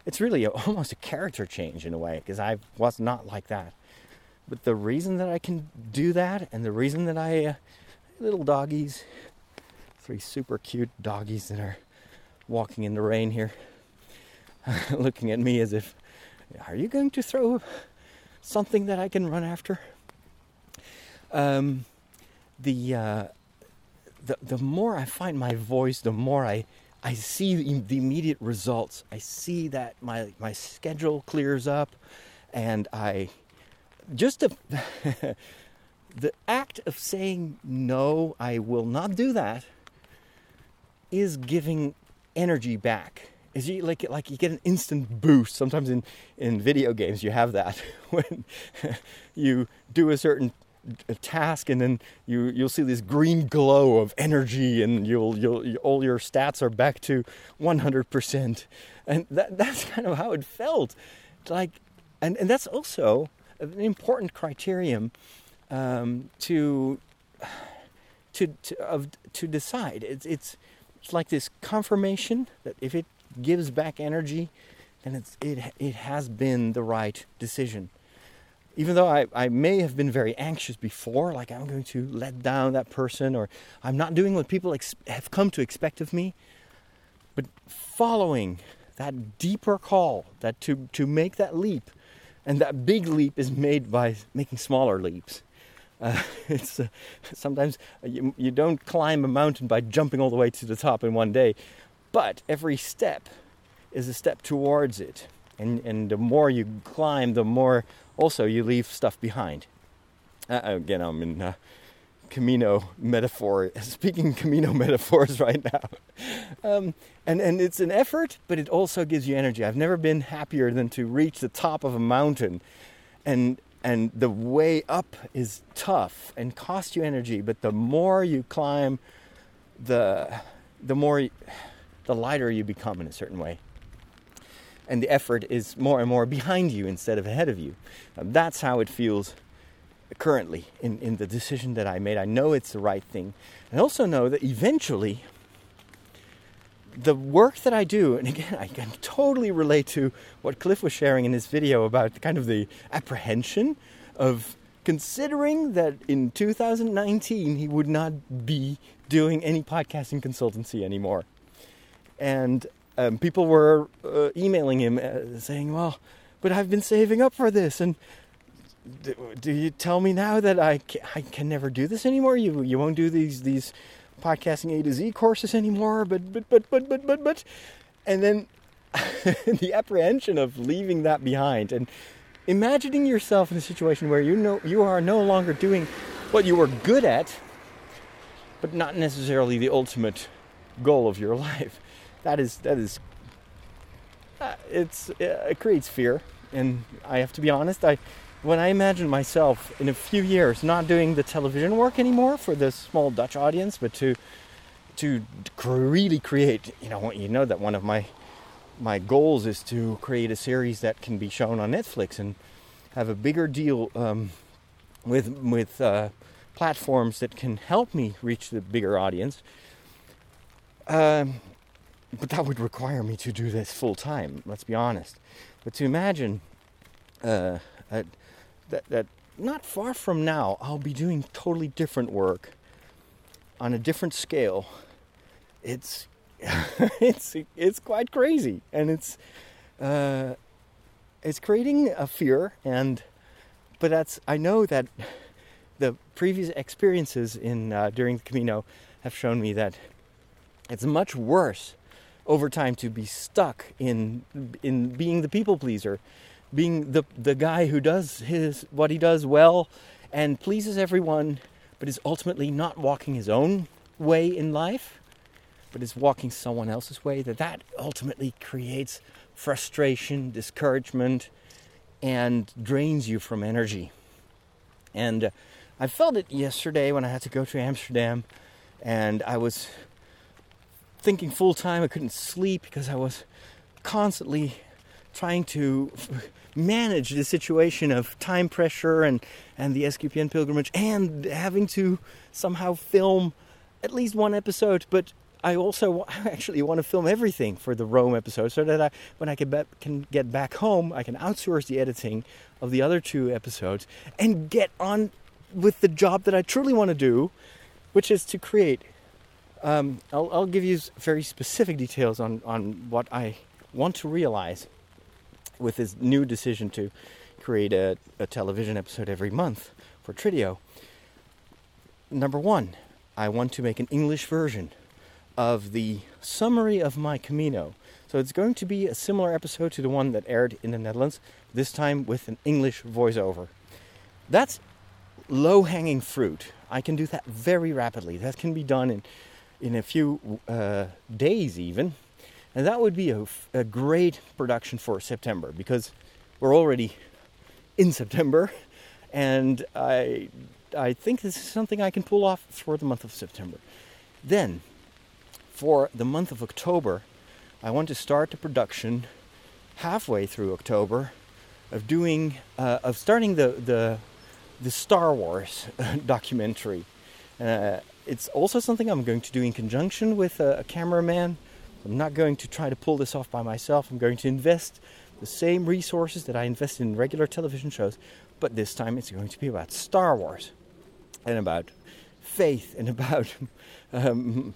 it's really a, almost a character change in a way because I was not like that. But the reason that I can do that, and the reason that I, uh, little doggies, three super cute doggies that are walking in the rain here, looking at me as if, are you going to throw something that I can run after. Um, the, uh, the the more I find my voice, the more I I see the immediate results. I see that my my schedule clears up, and I just the the act of saying no, I will not do that, is giving energy back. Is you like like you get an instant boost. Sometimes in in video games you have that when you do a certain task and then you you'll see this green glow of energy and you'll you'll all your stats are back to 100% and that that's kind of how it felt like and and that's also an important criterion um, to to to of to decide it's it's it's like this confirmation that if it gives back energy then it's it it has been the right decision even though I, I may have been very anxious before, like I'm going to let down that person or I'm not doing what people ex- have come to expect of me, but following that deeper call, that to, to make that leap, and that big leap is made by making smaller leaps. Uh, it's uh, sometimes you, you don't climb a mountain by jumping all the way to the top in one day, but every step is a step towards it. And, and the more you climb, the more also you leave stuff behind. Uh, again, I'm in uh, Camino metaphor, speaking Camino metaphors right now. Um, and, and it's an effort, but it also gives you energy. I've never been happier than to reach the top of a mountain. And, and the way up is tough and costs you energy, but the more you climb, the, the more, the lighter you become in a certain way and the effort is more and more behind you instead of ahead of you. Um, that's how it feels currently in, in the decision that I made. I know it's the right thing. I also know that eventually the work that I do, and again, I can totally relate to what Cliff was sharing in his video about kind of the apprehension of considering that in 2019 he would not be doing any podcasting consultancy anymore. And um, people were uh, emailing him uh, saying, "Well, but I've been saving up for this, and do, do you tell me now that I can, I can never do this anymore? You you won't do these these podcasting A to Z courses anymore? But but but but but but but," and then the apprehension of leaving that behind and imagining yourself in a situation where you know you are no longer doing what you were good at, but not necessarily the ultimate goal of your life that is that is uh, it's uh, it creates fear and i have to be honest i when i imagine myself in a few years not doing the television work anymore for this small dutch audience but to to really create you know you know that one of my my goals is to create a series that can be shown on netflix and have a bigger deal um, with with uh, platforms that can help me reach the bigger audience um, but that would require me to do this full time. Let's be honest. But to imagine uh, that, that that not far from now, I'll be doing totally different work on a different scale. It's it's it's quite crazy, and it's uh, it's creating a fear. And but that's I know that the previous experiences in uh, during the Camino have shown me that it's much worse over time to be stuck in in being the people pleaser, being the the guy who does his what he does well and pleases everyone, but is ultimately not walking his own way in life, but is walking someone else's way. That that ultimately creates frustration, discouragement, and drains you from energy. And uh, I felt it yesterday when I had to go to Amsterdam, and I was thinking full time. I couldn't sleep because I was constantly trying to manage the situation of time pressure and, and the SQPN pilgrimage and having to somehow film at least one episode. But I also actually want to film everything for the Rome episode so that I, when I can, be, can get back home, I can outsource the editing of the other two episodes and get on with the job that I truly want to do, which is to create um, I'll, I'll, give you very specific details on, on what I want to realize with this new decision to, create a, a television episode every month for Trideo. Number one, I want to make an English version of the summary of my Camino. So it's going to be a similar episode to the one that aired in the Netherlands, this time with an English voiceover. That's low hanging fruit. I can do that very rapidly. That can be done in, in a few uh, days, even. And that would be a, a great production for September because we're already in September. And I, I think this is something I can pull off for the month of September. Then, for the month of October, I want to start the production halfway through October of doing uh, of starting the the the Star Wars documentary. Uh, it's also something I'm going to do in conjunction with a, a cameraman. I'm not going to try to pull this off by myself. I'm going to invest the same resources that I invest in regular television shows, but this time it's going to be about Star Wars and about faith and about um,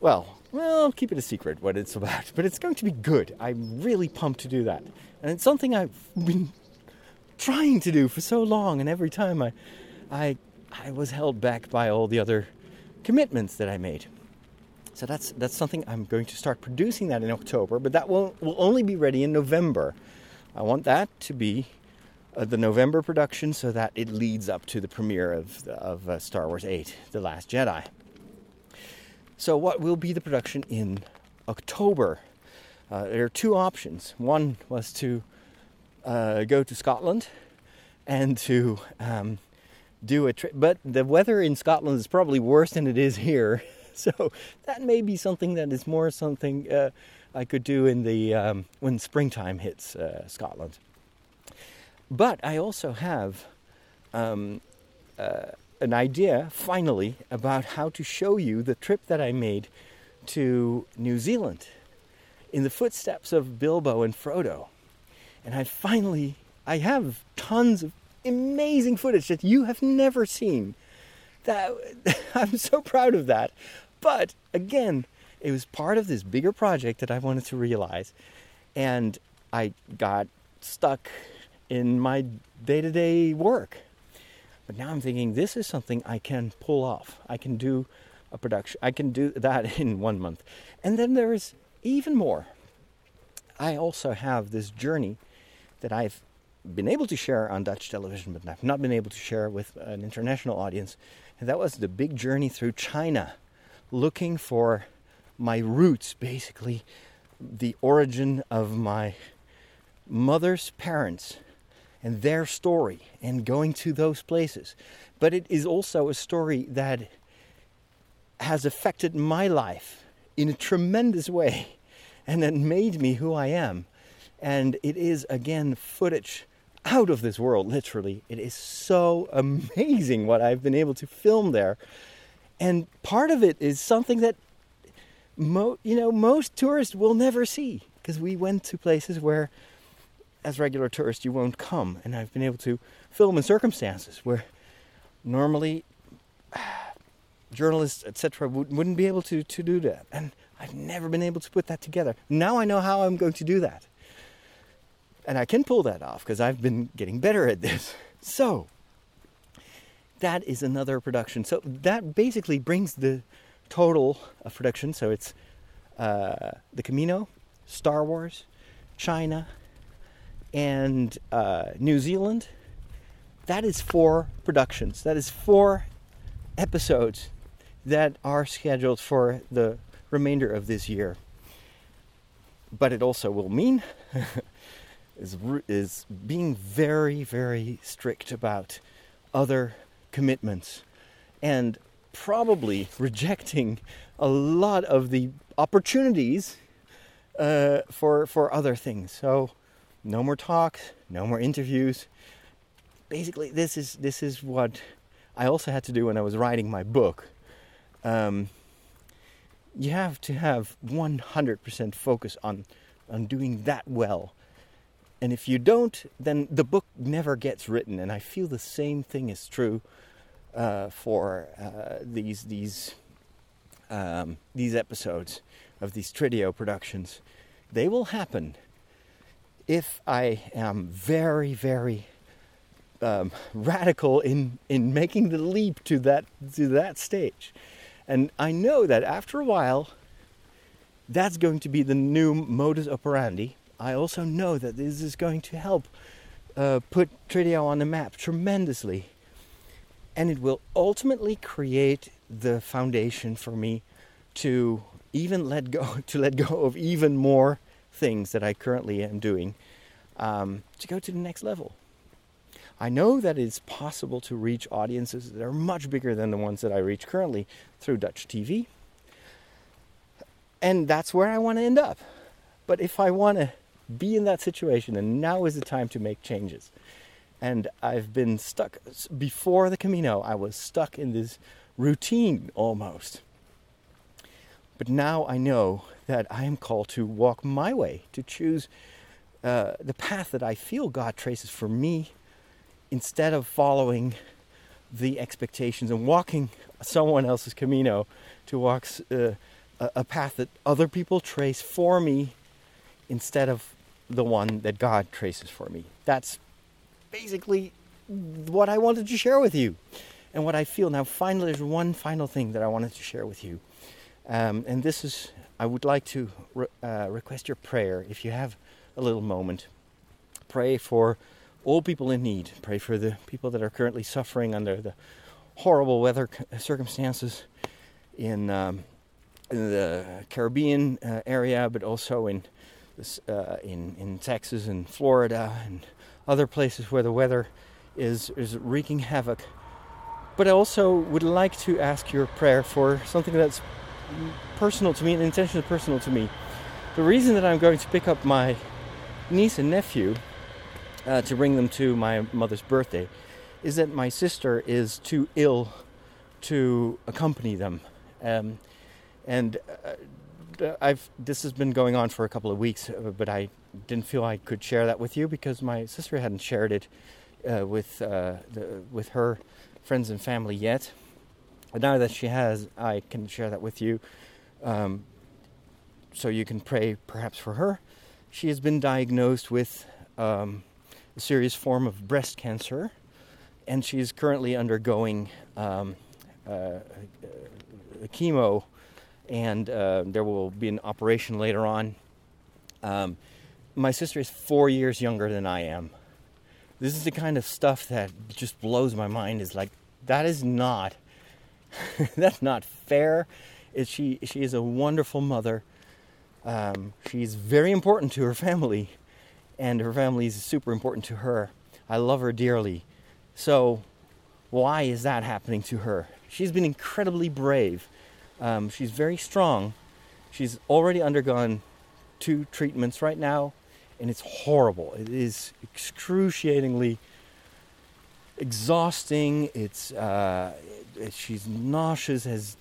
well, well, keep it a secret what it's about, but it's going to be good. I'm really pumped to do that. And it's something I've been trying to do for so long and every time I I I was held back by all the other commitments that I made. So that's that's something I'm going to start producing that in October, but that will will only be ready in November. I want that to be uh, the November production so that it leads up to the premiere of of uh, Star Wars 8: The Last Jedi. So, what will be the production in October? Uh, there are two options. One was to uh, go to Scotland and to um, do a trip, but the weather in Scotland is probably worse than it is here. So that may be something that is more something uh, I could do in the um, when springtime hits uh, Scotland. But I also have um, uh, an idea, finally, about how to show you the trip that I made to New Zealand in the footsteps of Bilbo and Frodo. And I finally, I have tons of amazing footage that you have never seen. That I'm so proud of that. But again, it was part of this bigger project that I wanted to realize. And I got stuck in my day to day work. But now I'm thinking this is something I can pull off. I can do a production. I can do that in one month. And then there is even more. I also have this journey that I've been able to share on Dutch television, but I've not been able to share with an international audience. And that was the big journey through China, looking for my roots, basically, the origin of my mother's parents and their story and going to those places. But it is also a story that has affected my life in a tremendous way and that made me who I am. And it is, again, footage out of this world, literally. It is so amazing what I've been able to film there. And part of it is something that mo- you know most tourists will never see because we went to places where as regular tourists, you won't come. And I've been able to film in circumstances where normally journalists, etc., wouldn't be able to, to do that. And I've never been able to put that together. Now I know how I'm going to do that. And I can pull that off because I've been getting better at this. So, that is another production. So, that basically brings the total of production. So, it's uh, The Camino, Star Wars, China, and uh, New Zealand, that is four productions. That is four episodes that are scheduled for the remainder of this year. But it also will mean is is being very very strict about other commitments and probably rejecting a lot of the opportunities uh, for for other things. So no more talks, no more interviews. Basically, this is this is what I also had to do when I was writing my book. Um, you have to have 100% focus on on doing that well. And if you don't, then the book never gets written. And I feel the same thing is true uh, for uh, these these um, these episodes of these Trideo productions. They will happen if I am very, very um, radical in in making the leap to that to that stage, and I know that after a while, that's going to be the new modus operandi. I also know that this is going to help uh, put Trideo on the map tremendously, and it will ultimately create the foundation for me to even let go to let go of even more things that I currently am doing um, to go to the next level. I know that it's possible to reach audiences that are much bigger than the ones that I reach currently through Dutch TV. And that's where I want to end up. But if I want to be in that situation, and now is the time to make changes. And I've been stuck before the Camino, I was stuck in this routine almost. But now I know that I am called to walk my way, to choose uh, the path that I feel God traces for me instead of following the expectations and walking someone else's Camino, to walk uh, a path that other people trace for me instead of the one that God traces for me. That's basically what I wanted to share with you and what I feel. Now, finally, there's one final thing that I wanted to share with you. Um, and this is, I would like to re- uh, request your prayer if you have a little moment. Pray for all people in need. Pray for the people that are currently suffering under the horrible weather circumstances in, um, in the Caribbean uh, area, but also in, uh, in, in Texas and Florida and other places where the weather is, is wreaking havoc. But I also would like to ask your prayer for something that's personal to me and intentionally personal to me. The reason that I'm going to pick up my niece and nephew uh, to bring them to my mother's birthday is that my sister is too ill to accompany them. Um, and uh, I've this has been going on for a couple of weeks, uh, but I didn't feel I could share that with you because my sister hadn't shared it uh, with uh, the, with her friends and family yet. But now that she has, I can share that with you. Um, so you can pray perhaps for her. She has been diagnosed with um, a serious form of breast cancer, and she is currently undergoing um, uh, chemo, and uh, there will be an operation later on. Um, my sister is four years younger than I am. This is the kind of stuff that just blows my mind. Is like that is not that's not fair. Is she she is a wonderful mother. Um, she's very important to her family, and her family is super important to her. I love her dearly. So, why is that happening to her? She's been incredibly brave. Um, she's very strong. She's already undergone two treatments right now, and it's horrible. It is excruciatingly exhausting. It's uh, she's nauseous, has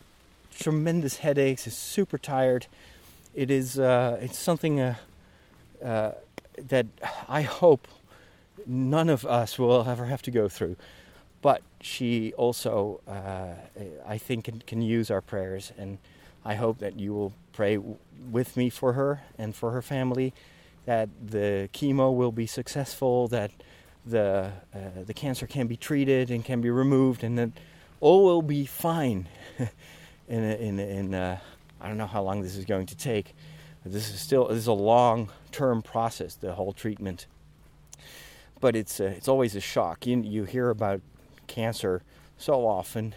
tremendous headaches, is super tired. It is uh, it's something uh, uh, that I hope none of us will ever have to go through. But she also, uh, I think, can, can, use our prayers, and I hope that you will pray with me for her and for her family, that the chemo will be successful, that the uh, the cancer can be treated and can be removed, and that all will be fine. in in in uh, I don't know how long this is going to take. This is still this is a long term process. The whole treatment, but it's it's always a shock. You you hear about cancer so often,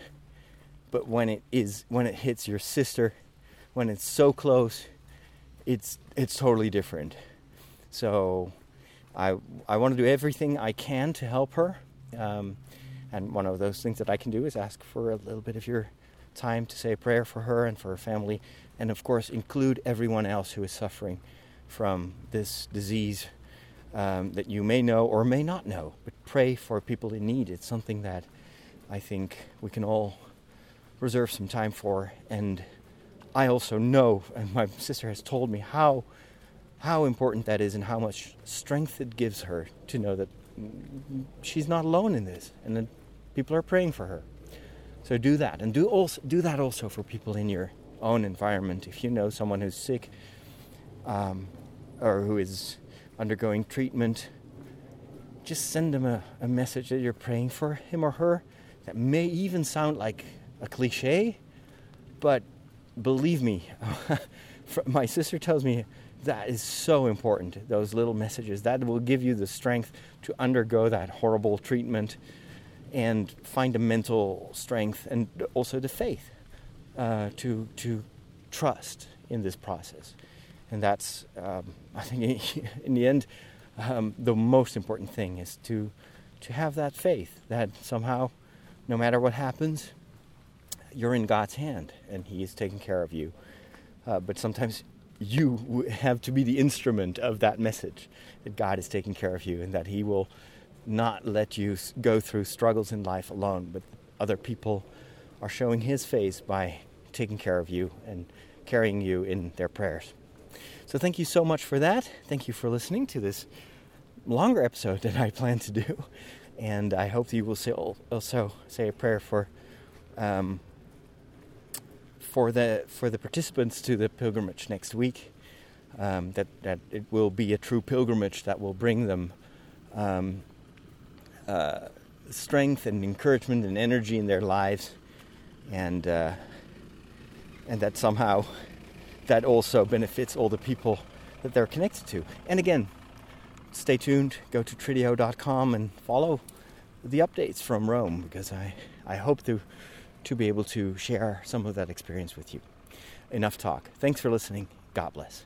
but when it is when it hits your sister, when it's so close, it's it's totally different. So I I want to do everything I can to help her. Um, and one of those things that I can do is ask for a little bit of your time to say a prayer for her and for her family, and of course, include everyone else who is suffering from this disease um, that you may know or may not know. But pray for people in need. It's something that I think we can all reserve some time for. And I also know, and my sister has told me how how important that is and how much strength it gives her to know that she's not alone in this and that people are praying for her. So do that, and do also do that also for people in your own environment. If you know someone who's sick um, or who is undergoing treatment, just send them a, a message that you're praying for him or her that may even sound like a cliche, but believe me, my sister tells me that is so important. Those little messages that will give you the strength to undergo that horrible treatment and find a mental strength and also the faith uh, to to trust in this process. And that's, um, I think, in the end, um, the most important thing is to to have that faith that somehow, no matter what happens, you're in God's hand and He is taking care of you. Uh, but sometimes you have to be the instrument of that message that God is taking care of you and that He will not let you go through struggles in life alone, but other people are showing His face by taking care of you and carrying you in their prayers. So, thank you so much for that. Thank you for listening to this longer episode than I planned to do. And I hope you will also say a prayer for um, for the for the participants to the pilgrimage next week. Um, that that it will be a true pilgrimage that will bring them um, uh, strength and encouragement and energy in their lives, and uh, and that somehow that also benefits all the people that they're connected to. And again, stay tuned. Go to trideo.com and follow the updates from Rome because I, I hope to, to be able to share some of that experience with you. Enough talk. Thanks for listening. God bless.